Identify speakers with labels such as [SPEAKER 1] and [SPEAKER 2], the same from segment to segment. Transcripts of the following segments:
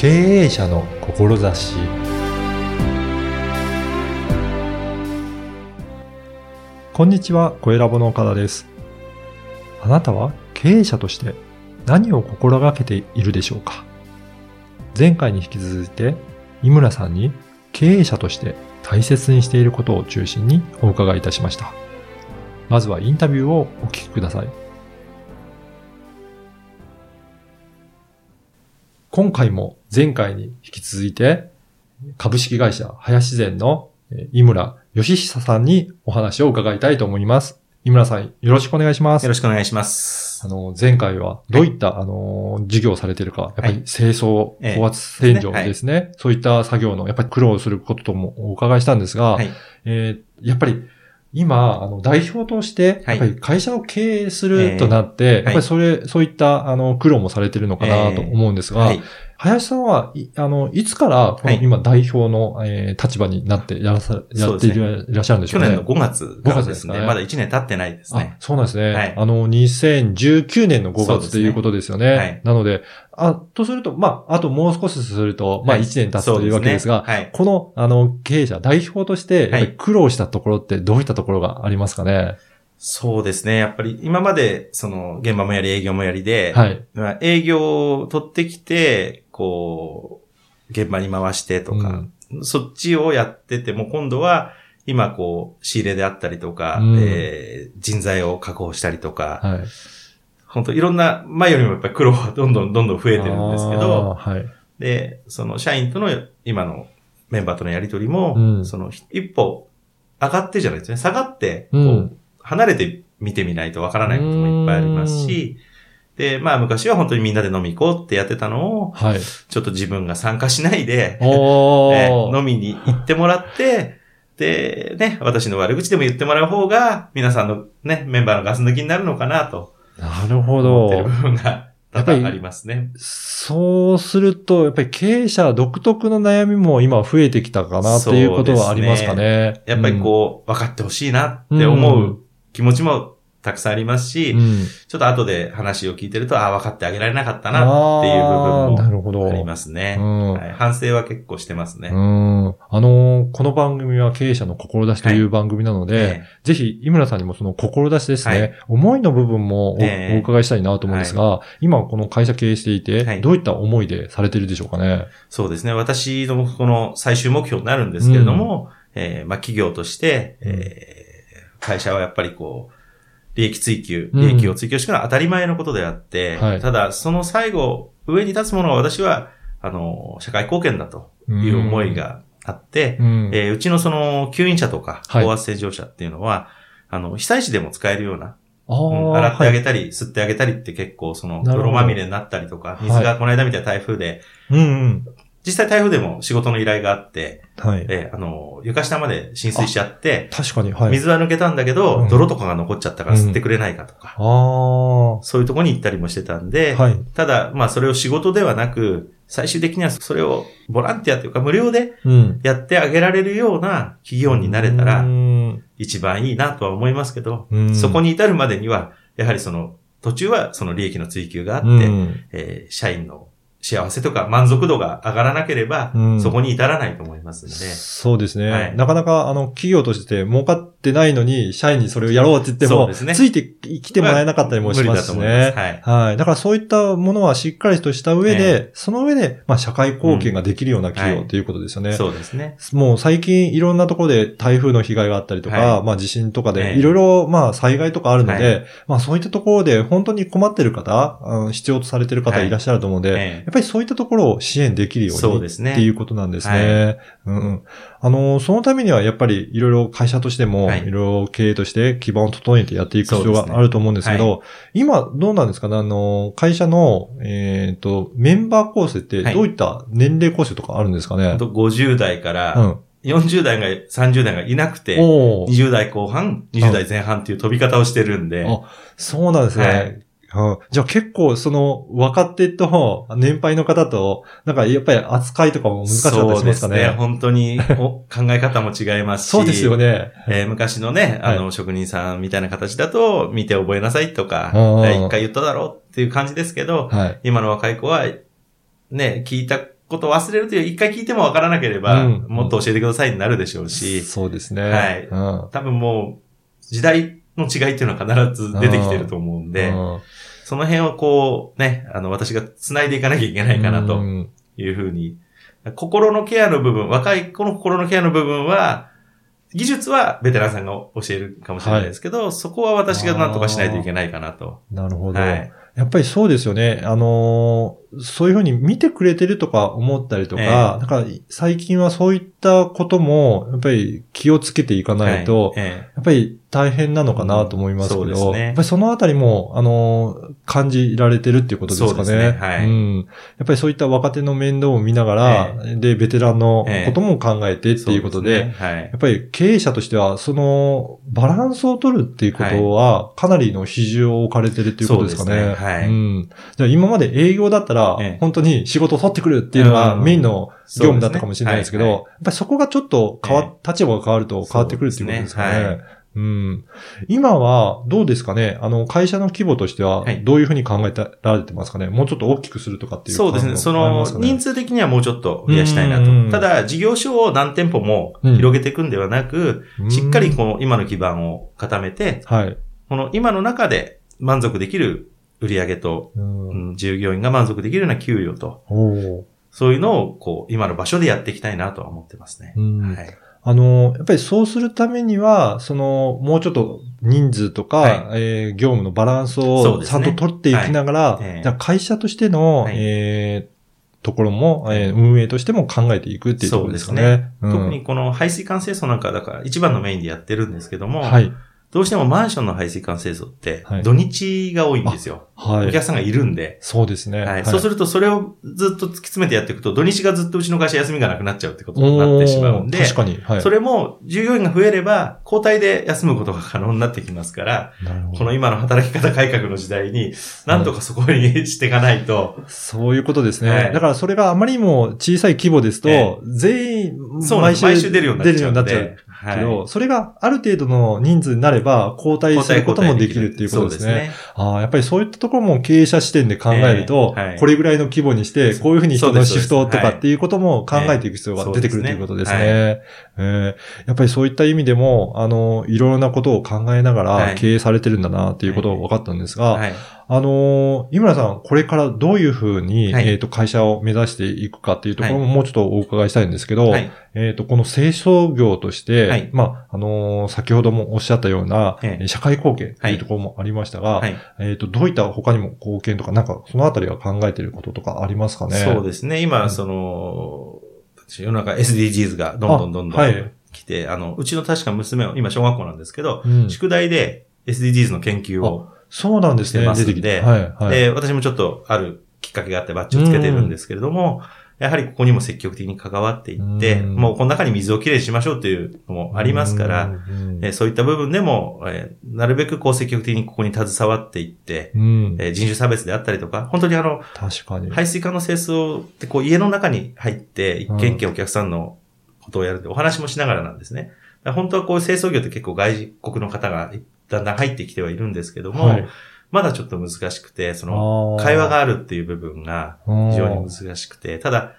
[SPEAKER 1] 経営者の志こんにちは、小ラボの岡田です。あなたは経営者として何を心がけているでしょうか？前回に引き続いて、井村さんに経営者として大切にしていることを中心にお伺いいたしました。まずはインタビューをお聞きください。今回も前回に引き続いて、株式会社林善のえー井村義久さんにお話を伺いたいと思います。井村さん、よろしくお願いします
[SPEAKER 2] よ。ろしくお願いします。
[SPEAKER 1] あの、前回はどういった、あの、授業をされているか、やっぱり清掃、
[SPEAKER 2] ええ
[SPEAKER 1] 高圧洗浄ですね。そういった作業の、やっぱり苦労することともお伺いしたんですが、
[SPEAKER 2] はい。
[SPEAKER 1] えーやっぱり、今、あの、代表として、
[SPEAKER 2] はい。
[SPEAKER 1] やっぱり会社を経営するとなって、
[SPEAKER 2] ええ。
[SPEAKER 1] やっぱりそれ、そういった、あの、苦労もされてるのかなと思うんですが、
[SPEAKER 2] はい。
[SPEAKER 1] 林さんは、いあの、いつから、この
[SPEAKER 2] はい
[SPEAKER 1] 今代表の、えー立場になってやらさ、やっていらっしゃるんでしょうね？
[SPEAKER 2] 去年の5月からですね。
[SPEAKER 1] 5月ですかね
[SPEAKER 2] まだ1年経ってないですね
[SPEAKER 1] あ。そうなんですね。
[SPEAKER 2] はい
[SPEAKER 1] あの、2019年の5
[SPEAKER 2] そうですね
[SPEAKER 1] 月ということですよね。
[SPEAKER 2] はい
[SPEAKER 1] なので、あ、とすると、まあ、あともう少しすると、まあ、
[SPEAKER 2] はい
[SPEAKER 1] 1年経つというわけですが、
[SPEAKER 2] そうねはい。
[SPEAKER 1] この、あの、経営者、代表として、苦労したところってどういったところがありますかね？
[SPEAKER 2] そうですね。やっぱり今まで、その、現場もやり営業もやりで、
[SPEAKER 1] はい。
[SPEAKER 2] まあ営業を取ってきて、こう、現場に回してとか、そっちをやってても、今度は、今こう、仕入れであったりとか、
[SPEAKER 1] うん
[SPEAKER 2] えー人材を確保したりとか、
[SPEAKER 1] はい。
[SPEAKER 2] 本当いろんな、前よりもやっぱり苦労はどんどんどんどん増えてるんですけど、
[SPEAKER 1] はい。
[SPEAKER 2] で、その社員との今のメンバーとのやりとりも、
[SPEAKER 1] うん
[SPEAKER 2] その一歩上がってじゃないですね。下がって、離れて見てみないとわからないこともいっぱいありますし、で、まあ昔は本当にみんなで飲み行こうってやってたのを、
[SPEAKER 1] はい。
[SPEAKER 2] ちょっと自分が参加しないで、
[SPEAKER 1] お
[SPEAKER 2] え
[SPEAKER 1] ー。
[SPEAKER 2] 飲みに行ってもらって、で、ね、私の悪口でも言ってもらう方が、皆さんのね、メンバーのガス抜きになるのかなと
[SPEAKER 1] なるほど
[SPEAKER 2] 部。分が多
[SPEAKER 1] やっぱり
[SPEAKER 2] 々ありますね。
[SPEAKER 1] そうすると、やっぱり経営者独特の悩みも今増えてきたかなっていうことはありますかね。
[SPEAKER 2] やっぱりこう、分かってほしいなって思う気持ちもたくさんありますし、
[SPEAKER 1] うん、うん
[SPEAKER 2] ちょっと後で話を聞いてると、ああ、分かってあげられなかったなっていう部分
[SPEAKER 1] るほど。
[SPEAKER 2] もありますね。
[SPEAKER 1] うん
[SPEAKER 2] はい、反省は結構してますね。
[SPEAKER 1] うん。あのーこの番組は経営者の志という番組なので、
[SPEAKER 2] え
[SPEAKER 1] ぜひ、井村さんにもその志ですね、
[SPEAKER 2] はい
[SPEAKER 1] 思いの部分もお,、
[SPEAKER 2] ええ
[SPEAKER 1] お伺いしたいなと思うんですが、今この会社経営していて、
[SPEAKER 2] はい
[SPEAKER 1] どういった思いでされてるでしょうかね？
[SPEAKER 2] そうですね。私のこの最終目標になるんですけれども、えーまあ企業として、えー会社はやっぱりこう、利益追求、
[SPEAKER 1] うん。
[SPEAKER 2] 利益を追求していくのは当たり前のことであって、
[SPEAKER 1] はい。
[SPEAKER 2] ただその最後、上に立つものは私は、あの、社会貢献だという思いがあって、
[SPEAKER 1] うん。
[SPEAKER 2] えーうちのその、吸引車とか、
[SPEAKER 1] はい。
[SPEAKER 2] 高圧洗浄車っていうのは、あの、被災地でも使えるような、洗ってあ
[SPEAKER 1] はい
[SPEAKER 2] げたり、吸ってあげたりって結構その、泥まみれになったりとか、水
[SPEAKER 1] は
[SPEAKER 2] がこの間みたいな台風で、
[SPEAKER 1] うんうん。
[SPEAKER 2] 実際台風でも仕事の依頼があって、
[SPEAKER 1] はい。
[SPEAKER 2] えーあの、床下まで浸水しちゃって、
[SPEAKER 1] 確かに、はい。
[SPEAKER 2] 水は抜けたんだけど、
[SPEAKER 1] うん
[SPEAKER 2] 泥とかが残っちゃったから吸ってくれないかとか、
[SPEAKER 1] ああ。は
[SPEAKER 2] そういうところに行ったりもしてたんで、
[SPEAKER 1] い。
[SPEAKER 2] ただ、まあそれを仕事ではなく、最終的にはそれをボランティアというか無料で
[SPEAKER 1] うん。
[SPEAKER 2] やってあげられるような企業になれた
[SPEAKER 1] う
[SPEAKER 2] ら
[SPEAKER 1] ん
[SPEAKER 2] 一番いいなとは思いますけど、
[SPEAKER 1] うん
[SPEAKER 2] そこに至るまでには、やはりその途中はその利益の追求があって、
[SPEAKER 1] うん
[SPEAKER 2] えー社員の幸せとか満足度が上がらなければ、
[SPEAKER 1] うん。
[SPEAKER 2] そこに至らないと思いますので、
[SPEAKER 1] そうですね、
[SPEAKER 2] はい。
[SPEAKER 1] なかなか、あの、企業として儲かってないのに、社員にそれをやろうって言っても、
[SPEAKER 2] ね。
[SPEAKER 1] ついてきてもらえなかったりもしますしね。
[SPEAKER 2] はい。
[SPEAKER 1] はい。だからそういったものはしっかりとした上で、その上で、まあ、社会貢献ができるような企業
[SPEAKER 2] うん。
[SPEAKER 1] とい。うことですよね。
[SPEAKER 2] そうですね。
[SPEAKER 1] もう最近いろんなところで台風の被害があったりとか、
[SPEAKER 2] は
[SPEAKER 1] まあ地震とかで
[SPEAKER 2] ええ。
[SPEAKER 1] いろいろまあ災害とかあるので、
[SPEAKER 2] は
[SPEAKER 1] まあそういったところで本当に困ってる方、必要とされてる方
[SPEAKER 2] はい。
[SPEAKER 1] いらっしゃると思うので、
[SPEAKER 2] ええ
[SPEAKER 1] やっぱりそういったところを支援できるように
[SPEAKER 2] そうですね。
[SPEAKER 1] っていうことなんですね。うんうん。あの、そのためにはやっぱりいろいろ会社としても、
[SPEAKER 2] はい。
[SPEAKER 1] いろいろ経営として基盤を整えてやっていく必要があると思うんですけど、今どうなんですかね？あの、会社の、えっ、と、メンバー構成って
[SPEAKER 2] はい。
[SPEAKER 1] どういった年齢構成とかあるんですかね、
[SPEAKER 2] 本当50代か
[SPEAKER 1] う
[SPEAKER 2] ら、
[SPEAKER 1] ん。
[SPEAKER 2] 40代が、30代がいなくて、
[SPEAKER 1] おー。
[SPEAKER 2] 20代後半、20代前半っていう飛び方をしてるんで、
[SPEAKER 1] あそうなんですね。
[SPEAKER 2] はい
[SPEAKER 1] うんじゃあ結構その若手と年配の方と、なんかやっぱり扱いとかも難しかったりしますかね？
[SPEAKER 2] そうですね。本当にお考え方も違いますし。
[SPEAKER 1] そうですよね。
[SPEAKER 2] えー昔のね、あの、
[SPEAKER 1] は
[SPEAKER 2] 職人さんみたいな形だと、見て覚えなさいとか、一回言っただろうっていう感じですけど、
[SPEAKER 1] はい。
[SPEAKER 2] 今の若い子は、ね、聞いたことを忘れるという、一回聞いてもわからなければ、
[SPEAKER 1] うん
[SPEAKER 2] もっと教えてくださいになるでしょうし、
[SPEAKER 1] そうですね。
[SPEAKER 2] はい
[SPEAKER 1] うん。
[SPEAKER 2] 多分もう、時代の違いっていうのは必ず出てきてると思うんで、
[SPEAKER 1] うん
[SPEAKER 2] その辺をこう、ね、あの、私が繋いでいかなきゃいけないかなと
[SPEAKER 1] うん
[SPEAKER 2] いうふうに、心のケアの部分、若い子の心のケアの部分は、技術はベテランさんが教えるかもしれないですけど、そこは私が何とかしないといけないかなと。
[SPEAKER 1] なるほど。
[SPEAKER 2] はい。
[SPEAKER 1] やっぱりそうですよね。あのーそういうふうに見てくれてるとか思ったりとか、
[SPEAKER 2] ええ
[SPEAKER 1] なんか最近はそういったことも、やっぱり気をつけていかないと、
[SPEAKER 2] はいえ
[SPEAKER 1] やっぱり大変なのかなと思いますけど、
[SPEAKER 2] うんね
[SPEAKER 1] やっぱりそのあたりも、あのー感じられてるっていうことですかね。
[SPEAKER 2] そうですねはい
[SPEAKER 1] うん。やっぱりそういった若手の面倒を見ながら、で、ベテランのことも考えて
[SPEAKER 2] え
[SPEAKER 1] っていうことで、
[SPEAKER 2] そすねはい
[SPEAKER 1] や。っぱり経営者としては、その、バランスを取るっていうことは、かなりの比重を置かれてるっていうことですかね。
[SPEAKER 2] そうですねはい
[SPEAKER 1] うん。じゃあ今まで営業だったら、
[SPEAKER 2] ええ。
[SPEAKER 1] 本当に仕事を取ってくるっていうのが
[SPEAKER 2] うん。
[SPEAKER 1] メインの業務だったかもしれないですけど、やっぱりそこがちょっと変わ、立場が変わると変わってくるっていうことですかね。
[SPEAKER 2] そう
[SPEAKER 1] ん。今は、どうですかね？あの、会社の規模としては
[SPEAKER 2] はい、
[SPEAKER 1] どういうふうに考えられてますかね、もうちょっと大きくするとかっていう
[SPEAKER 2] そうですね。その、人
[SPEAKER 1] 数
[SPEAKER 2] 数的にはもうちょっと増やしたいな
[SPEAKER 1] うん。
[SPEAKER 2] と。ただ、事業所を何店舗も広げていくんではなく、しっかりこの今の基盤を固めて、
[SPEAKER 1] はい。
[SPEAKER 2] この今の中で満足できる売り上げと、
[SPEAKER 1] うん。
[SPEAKER 2] うん従業員が満足できるような給与と、そういうのを、こう、今の場所でやっていきたいなとは思ってますね。
[SPEAKER 1] うん。
[SPEAKER 2] はい。
[SPEAKER 1] あの、やっぱりそうするためには、その、もうちょっと人数とか、
[SPEAKER 2] は
[SPEAKER 1] えー業務のバランスをちゃんと取っていきながら、
[SPEAKER 2] はい。
[SPEAKER 1] 会社としての、
[SPEAKER 2] はい。
[SPEAKER 1] えーところも、えー運営としても考えていくっていうところですかね。うん。
[SPEAKER 2] 特にこの排水管清掃なんかだから一番のメインでやってるんですけども、
[SPEAKER 1] はい。
[SPEAKER 2] どうしてもマンションの排水管清掃って
[SPEAKER 1] はい
[SPEAKER 2] 土日が多いんですよ。
[SPEAKER 1] はい。
[SPEAKER 2] お客さんがいるんで。
[SPEAKER 1] そうですね。
[SPEAKER 2] はい。そうす
[SPEAKER 1] る
[SPEAKER 2] るとそれをずっと突き詰めてやっていくと土日がずっとうちの会社休みがなくなっちゃうってことになってしまうんで、
[SPEAKER 1] 確かに。はい。
[SPEAKER 2] それも従業員が増えれば交代で休むことが可能になってきますから、
[SPEAKER 1] なるほど
[SPEAKER 2] この今の働き方改革の時代に、なんとかそこにしていかないと、
[SPEAKER 1] そういうことですね。
[SPEAKER 2] はい
[SPEAKER 1] だからそれがあまりにも小さい規模ですと、
[SPEAKER 2] え
[SPEAKER 1] 全員
[SPEAKER 2] 毎週出るようになっちゃうんで。
[SPEAKER 1] 出るようになっちゃうけど、
[SPEAKER 2] はい
[SPEAKER 1] それがある程度の人数になれば、交代することもできるっていうことですね。
[SPEAKER 2] すね。
[SPEAKER 1] ああ、やっぱりそういったところも経営者視点で考えると、
[SPEAKER 2] ええはい
[SPEAKER 1] これぐらいの規模にして、こういうふうに人のシフトとかっていうことも考えていく必要が出てくるということですね。ええやっぱりそういった意味でも、あの、いろいろなことを考えながら
[SPEAKER 2] はい
[SPEAKER 1] 経営されてるんだなっていうことが分かったんですが、
[SPEAKER 2] はい。
[SPEAKER 1] あのー井村さん、これからどういうふうに、
[SPEAKER 2] はい。
[SPEAKER 1] えっ、と、会社を目指していくかっていうところももうちょっとお伺いしたいんですけど、
[SPEAKER 2] はい。
[SPEAKER 1] えっ、と、この清掃業として、
[SPEAKER 2] はい。
[SPEAKER 1] まあ、あのー先ほどもおっしゃったような、
[SPEAKER 2] ええ。
[SPEAKER 1] 社会貢献というところもありましたが、
[SPEAKER 2] はい。
[SPEAKER 1] えっ、と、どういった他にも貢献とか、なんか、そのあたりは考えていることとかありますかね？
[SPEAKER 2] そうですね。
[SPEAKER 1] う
[SPEAKER 2] 今、
[SPEAKER 1] ん。
[SPEAKER 2] その、世の中 SDGs がどんどんどんどん来て、あの、うちの確か娘は、今小学校なんですけど、
[SPEAKER 1] うん。
[SPEAKER 2] 宿題で SDGs の研究を、
[SPEAKER 1] そうなんですね。
[SPEAKER 2] ますんで
[SPEAKER 1] 出てきて。はい、はい。
[SPEAKER 2] で、私もちょっとあるきっかけがあってバッジをつけてるんですけれども、やはりここにも積極的に関わっていって、
[SPEAKER 1] うん
[SPEAKER 2] もうこの中に水をきれいにしましょうというのもありますから、
[SPEAKER 1] うん、
[SPEAKER 2] えーそういった部分でも、えーなるべくこう積極的にここに携わっていって、
[SPEAKER 1] うん
[SPEAKER 2] えー人種差別であったりとか、本当にあの、
[SPEAKER 1] 確かに。
[SPEAKER 2] 排水管の清掃ってこう家の中に入って、一軒一軒お客さんのことをやるんで、お話もしながらなんですね。本当はこういう清掃業って結構外国の方がだんだん入ってきてはいるんですけども、
[SPEAKER 1] はい。
[SPEAKER 2] まだちょっと難しくて、そ
[SPEAKER 1] あ
[SPEAKER 2] の、
[SPEAKER 1] ー。
[SPEAKER 2] 会話があるっていう部分が非常に難しくて、ただ、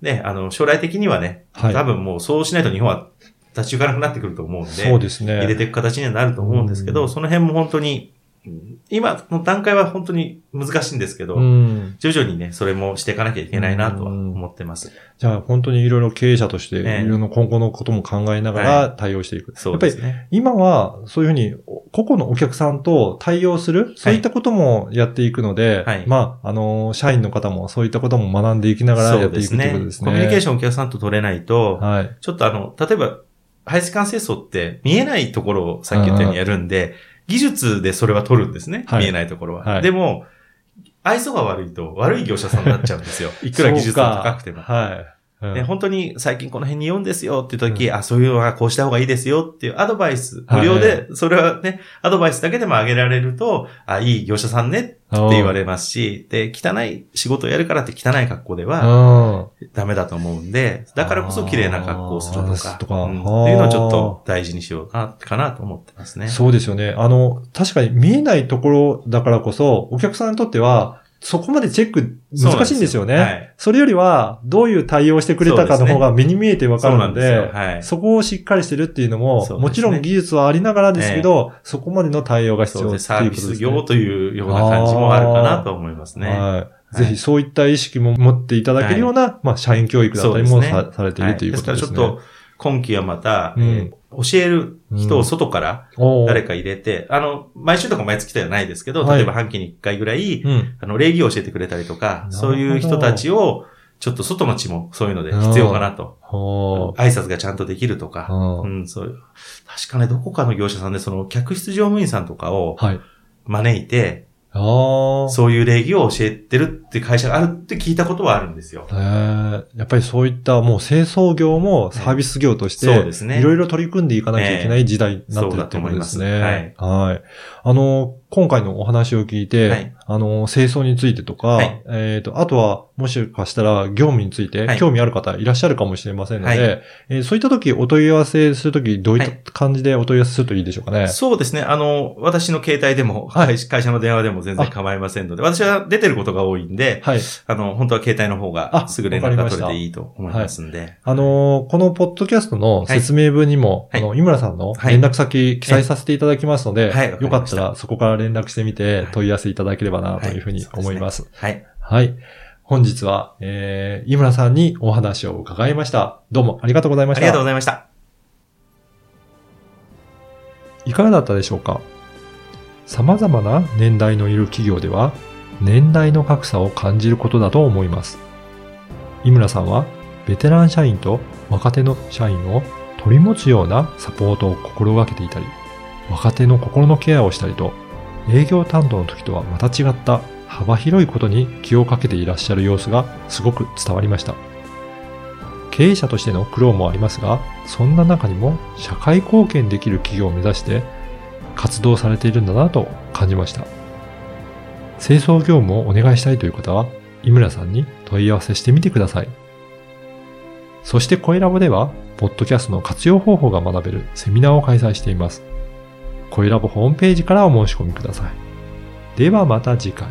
[SPEAKER 2] ね、あの、将来的にはね、
[SPEAKER 1] はい。
[SPEAKER 2] 多分もうそうしないと日本は立ち行かなくなってくると思うんで、
[SPEAKER 1] そうですね。
[SPEAKER 2] 入れていく形にはなると思うんですけど、
[SPEAKER 1] うん。
[SPEAKER 2] その辺も本当に、うん今の段階は本当に難しいんですけど、
[SPEAKER 1] うん。
[SPEAKER 2] 徐々にね、それもしていかなきゃいけないなとは思ってます。
[SPEAKER 1] じゃあ本当にいろいろ経営者として、い
[SPEAKER 2] ええ
[SPEAKER 1] ろいろな今後のことも考えながら対応していく。
[SPEAKER 2] そう
[SPEAKER 1] やっぱり
[SPEAKER 2] ですね。
[SPEAKER 1] 今はそういうふうに個々のお客さんと対応する、そういったこともやっていくので、
[SPEAKER 2] はい
[SPEAKER 1] まあ、あの、社員の方もそういったことも学んでいきながらやっていくということですね。
[SPEAKER 2] コミュニケーションお客さんと取れないと、
[SPEAKER 1] はい。
[SPEAKER 2] ちょっとあの、例えば、排水管清掃って見えないところをさっき言ったようにやるんで、技術でそれは取るんですね。
[SPEAKER 1] はい
[SPEAKER 2] 見えないところは。
[SPEAKER 1] はい
[SPEAKER 2] でも、愛想が悪いと悪い業者さんになっちゃうんですよ。いくら技術が高くても。
[SPEAKER 1] はい。うん。
[SPEAKER 2] で本当に最近この辺に読んですよっていう時、あ、そういうのはこうした方がいいですよっていうアドバイス、
[SPEAKER 1] はい。
[SPEAKER 2] 無料で、それはね、アドバイスだけでもあげられると、あ、いい業者さんねって言われますし、で、汚い仕事をやるからって汚い格好では
[SPEAKER 1] うん。
[SPEAKER 2] ダメだと思うんで、だからこそ綺麗な格好をするとか、
[SPEAKER 1] とか。
[SPEAKER 2] うん。っていうのをちょっと大事にしような、かなと思ってますね。
[SPEAKER 1] そうですよね。あの、確かに見えないところだからこそ、お客さんにとっては、そこまでチェック難しいんですよね。
[SPEAKER 2] はい。
[SPEAKER 1] それよりは、どういう対応してくれたかの方が目に見えてわかるの
[SPEAKER 2] ですよ。
[SPEAKER 1] で、
[SPEAKER 2] はい。
[SPEAKER 1] そこをしっかりしてるっていうのも、
[SPEAKER 2] ね
[SPEAKER 1] もちろん技術はありながらですけど、そこまでの対応が必要っていう
[SPEAKER 2] そうです。サービ。ス業というような感じもあるかなと思いますね。
[SPEAKER 1] はい。ぜひそういった意識も持っていただけるような、まあ、社員教育だったりもさされているということですね。
[SPEAKER 2] はいですからちょっと、今期はまた、
[SPEAKER 1] うん
[SPEAKER 2] えー教える人を外から誰か入れて、あの、毎週とか毎月ではないですけど、
[SPEAKER 1] はい
[SPEAKER 2] 例えば半期に1回ぐらい、
[SPEAKER 1] うん。
[SPEAKER 2] あの、礼儀を教えてくれたりとか、
[SPEAKER 1] ど
[SPEAKER 2] そういう人たちを、ちょっと外の地もそういうので必要かなと。挨拶がちゃんとできるとか。
[SPEAKER 1] う
[SPEAKER 2] うんん、そういう。確かね、どこかの業者さんでその客室乗務員さんとかを
[SPEAKER 1] はい。
[SPEAKER 2] 招いて。そういう礼儀を教えてるって会社があるって聞いたことはあるんですよ。
[SPEAKER 1] えーやっぱりそういったもう清掃業もサービス業として、
[SPEAKER 2] そうですね
[SPEAKER 1] いろいろ取り組んでいかなきゃいけない時代になってるってことですね。はい。あの、今回のお話を聞いて、
[SPEAKER 2] はい。
[SPEAKER 1] あの、清掃についてとか、
[SPEAKER 2] はい。
[SPEAKER 1] えっ、と、あとは、もしかしたら業務について
[SPEAKER 2] はい。
[SPEAKER 1] 興味ある方いらっしゃるかもしれませんので、
[SPEAKER 2] はい。
[SPEAKER 1] えーそういった時お問い合わせするとき、どういった感じでお問い合わせするといいでしょうかね？
[SPEAKER 2] そうですね。あの、私の携帯でも、
[SPEAKER 1] はい。
[SPEAKER 2] 会 会社の電話でも全然構いませんので、私は出てることが多いんで、
[SPEAKER 1] はい。
[SPEAKER 2] あの、本当は携帯の方
[SPEAKER 1] あ
[SPEAKER 2] がすぐ連絡が取れていいと思いますんで。
[SPEAKER 1] あのーこのポッドキャストの説明文にも、
[SPEAKER 2] はい。
[SPEAKER 1] あの、井村さんの
[SPEAKER 2] はい。
[SPEAKER 1] 連絡先記載させていただきますので、よかったらそこから連絡してみて問い合わせいただければなというふうに
[SPEAKER 2] はい
[SPEAKER 1] 思います。
[SPEAKER 2] はい。
[SPEAKER 1] はい。本日は、えー、井村さんにお話を伺いました。どうもありがとうございました。
[SPEAKER 2] ありがとうございました。
[SPEAKER 1] いかがだったでしょうか？様々な年代のいる企業では、年代の格差を感じることだと思います。井村さんは、ベテラン社員と若手の社員を取り持つようなサポートを心がけていたり、若手の心のケアをしたりと、営業担当の時とはまた違った幅広いことに気をかけていらっしゃる様子がすごく伝わりました。経営者としての苦労もありますが、そんな中にも社会貢献できる企業を目指して活動されているんだなと感じました。清掃業務をお願いしたいという方は、井村さんに問い合わせしてみてください。そして声ラボでは、ポッドキャストの活用方法が学べるセミナーを開催しています。恋ラボホームページからお申し込みください。ではまた次回。